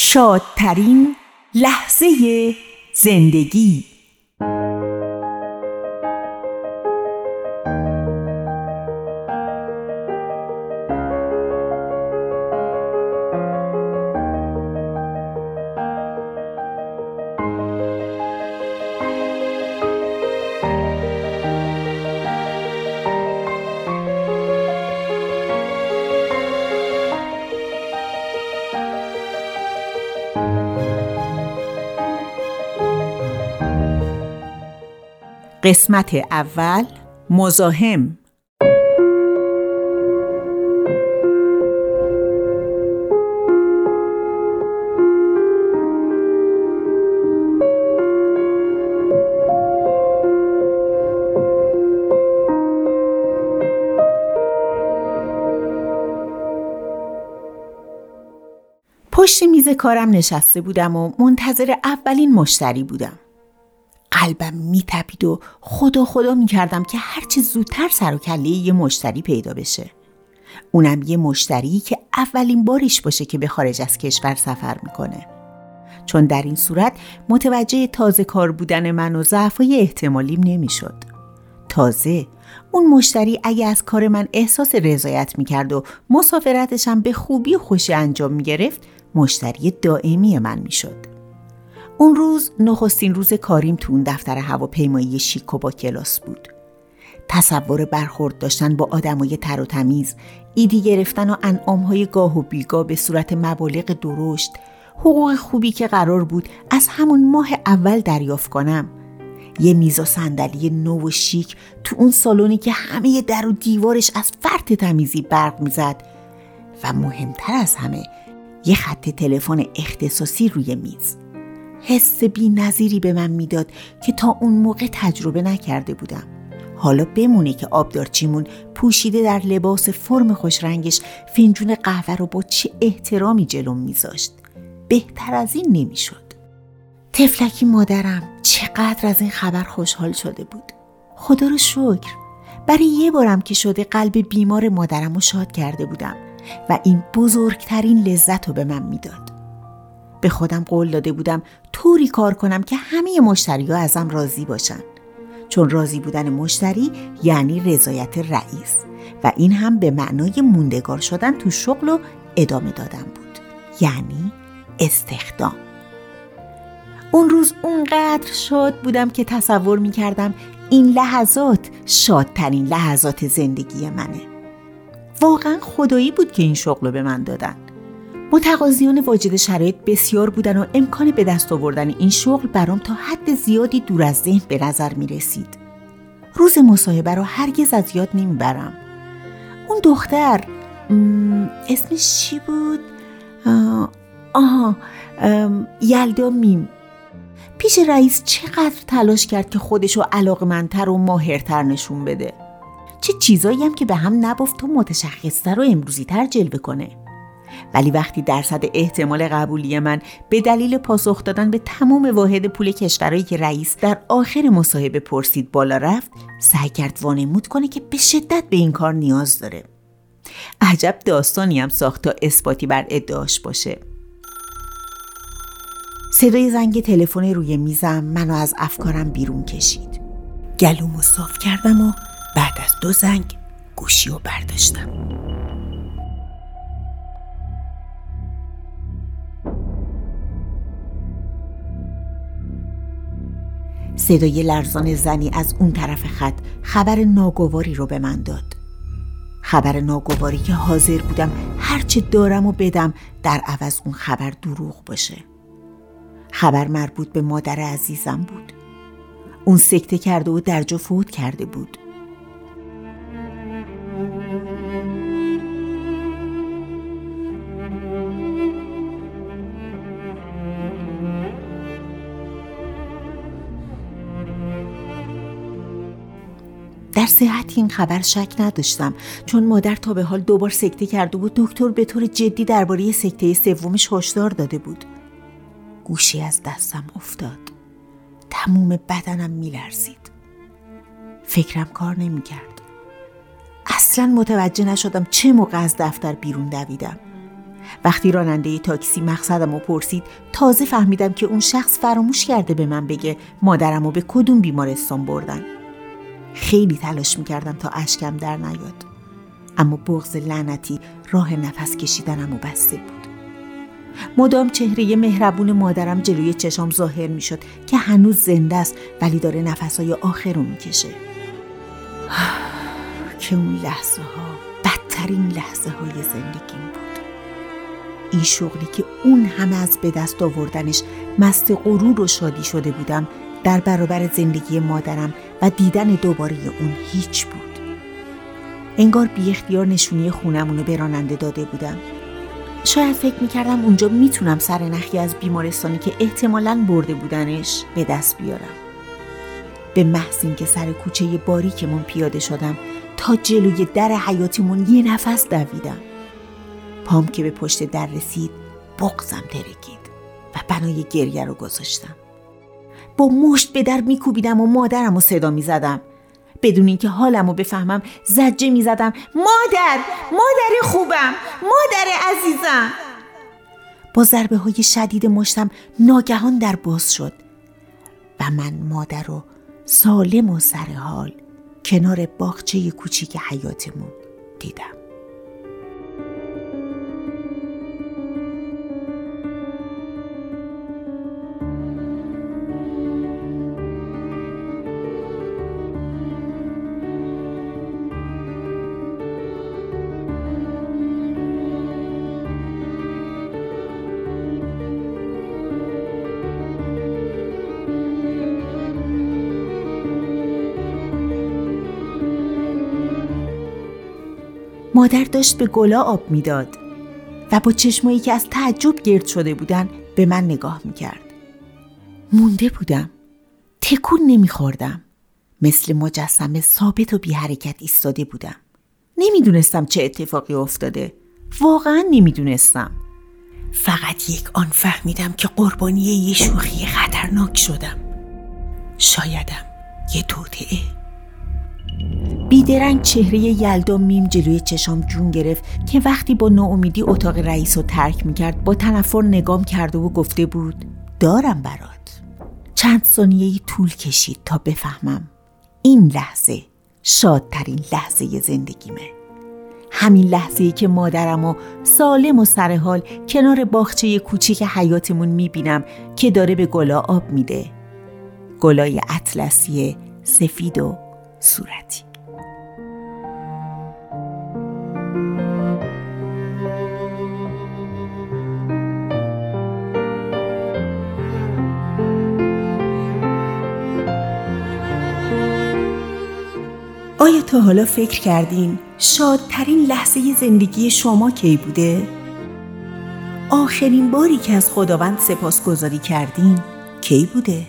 شادترین لحظه زندگی. قسمت اول مزاحم پشت میز کارم نشسته بودم و منتظر اولین مشتری بودم. قلبم میتپید و خدا خدا می‌کردم که هرچه زودتر سر و کله یه مشتری پیدا بشه. اونم یه مشتری که اولین بارش باشه که به خارج از کشور سفر می‌کنه. چون در این صورت متوجه تازه کار بودن من و ضعفای احتمالیم نمی‌شد. تازه اون مشتری اگه از کار من احساس رضایت می‌کرد و مسافرتشم به خوبی و خوشی انجام می‌گرفت مشتری دائمی من می‌شد. اون روز نخستین روز کاریم تو اون دفتر هواپیمایی شیک و با کلاس بود. تصور برخورد داشتن با آدمای تر و تمیز، ایدی گرفتن و انعامهای گاه و بیگاه به صورت مبالغ درشت، حقوق خوبی که قرار بود از همون ماه اول دریافت کنم. یه میز و صندلی نو و شیک تو اون سالونی که همه در و دیوارش از فرط تمیزی برق می‌زد و مهمتر از همه یه خط تلفن اختصاصی روی میز. حس بی نظیری به من می‌داد که تا اون موقع تجربه نکرده بودم. حالا بمونه که آبدارچیمون پوشیده در لباس فرم خوشرنگش فنجون قهوه رو با چه احترامی جلوم میذاشت. بهتر از این نمی‌شد. تفلکی مادرم چقدر از این خبر خوشحال شده بود. خدا رو شکر. برای یه بارم که شده قلب بیمار مادرم رو شاد کرده بودم و این بزرگترین لذت رو به من می‌داد. به خودم قول داده بودم طوری کار کنم که همه مشتری ها ازم راضی باشن. چون راضی بودن مشتری یعنی رضایت رئیس و این هم به معنای موندگار شدن تو شغل و ادامه دادن بود. یعنی استخدام. اون روز اونقدر شاد بودم که تصور می کردم این لحظات شادترین لحظات زندگی منه. واقعا خدایی بود که این شغل رو به من دادن. متقاضیان واجد شرایط بسیار بودن و امکان به دست آوردن این شغل برام تا حد زیادی دور از ذهن به نظر می رسید. روز مصاحبه رو هرگز از یاد نمی‌برم. اون دختر اسمش چی بود؟ آها یلدا میم پیش رئیس چقدر تلاش کرد که خودشو علاقمندتر و ماهرتر نشون بده چه چیزایی هم که به هم نبافت و متشخصتر و امروزیتر جلوه کنه ولی وقتی درصد احتمال قبولی من به دلیل پاسخ دادن به تمام واحد پول کشورهایی که رئیس در آخر مصاحبه پرسید بالا رفت سعی کرد وانمود کنه که به شدت به این کار نیاز داره. عجب داستانی هم ساخت تا اثباتی بر ادعاش باشه. صدای زنگ تلفن روی میزم منو از افکارم بیرون کشید. گلومو صاف کردم و بعد از دو زنگ گوشی رو برداشتم. صدای لرزان زنی از اون طرف خط خبر ناگواری رو به من داد. خبر ناگواری که حاضر بودم هرچه دارم و بدم در عوض اون خبر دروغ باشه. خبر مربوط به مادر عزیزم بود. اون سکته کرده و درجا فوت کرده بود. در صحت این خبر شک نداشتم چون مادر تا به حال دوبار سکته کرده بود. دکتر به طور جدی درباره سکته سومش هشدار داده بود. گوشی از دستم افتاد. تموم بدنم میلرزید. فکرم کار نمی‌کرد. اصلا متوجه نشدم چه موقع از دفتر بیرون دویدم. وقتی راننده تاکسی مقصدم رو پرسید تازه فهمیدم که اون شخص فراموش کرده به من بگه مادرم رو به کدوم بیمارستان بردن. خیلی تلاش می‌کردم تا اشکم در نیاد. اما بغز لعنتی راه نفس کشیدنم و بسته بود. مدام چهره مهربون مادرم جلوی چشام ظاهر می‌شد که هنوز زنده است ولی داره نفسهای آخر رو می‌کشه. که اون لحظه ها بدترین لحظه های زندگیم بود. این شغلی که اون همه از به دست آوردنش مست غرور و شادی شده بودم در برابر زندگی مادرم و دیدن دوباره اون هیچ بود. انگار بی اختیار نشونی خونمونو به راننده داده بودم. شاید فکر می‌کردم اونجا می‌تونم سر نخی از بیمارستانی که احتمالا برده بودنش به دست بیارم. به محض اینکه سر کوچه باریکمون پیاده شدم تا جلوی در حیاتیمون یه نفس دویدم. پام که به پشت در رسید بغزم ترکید و بنای گریه رو گذاشتم. با مشت به در میکوبیدم و مادرم رو صدا می‌زدم. بدون اینکه حالم رو بفهمم زجه می‌زدم. مادر مادر خوبم مادر عزیزم. با ضربه های شدید مشتم ناگهان در باز شد و من مادر رو سالم و سر حال کنار باغچه کوچیک حیاتمون دیدم. مادر داشت به گلا آب می‌داد و با چشمایی که از تعجب گرد شده بودن به من نگاه می‌کرد. مونده بودم. تکون نمیخوردم. مثل مجسمه ثابت و بی حرکت ایستاده بودم. نمی‌دونستم چه اتفاقی افتاده. واقعا نمی‌دونستم. فقط یک آن فهمیدم که قربانی یه شوخی خطرناک شدم. شایدم یه توطعه. بیدرنگ چهره یلدا میم جلوی چشام جون گرفت که وقتی با ناامیدی اتاق رئیس رو ترک می‌کرد با تنفر نگام کرده و گفته بود دارم برات. چند ثانیه طول کشید تا بفهمم این لحظه شادترین لحظه زندگیمه. همین لحظه ای که مادرم و سالم و سرحال کنار باغچه کوچیک حیاتمون می‌بینم که داره به گلا آب میده. گلای اطلسی سفید و صورتی. تا حالا فکر کردین شادترین لحظه زندگی شما کی بوده؟ آخرین باری که از خداوند سپاسگزاری کردین کی بوده؟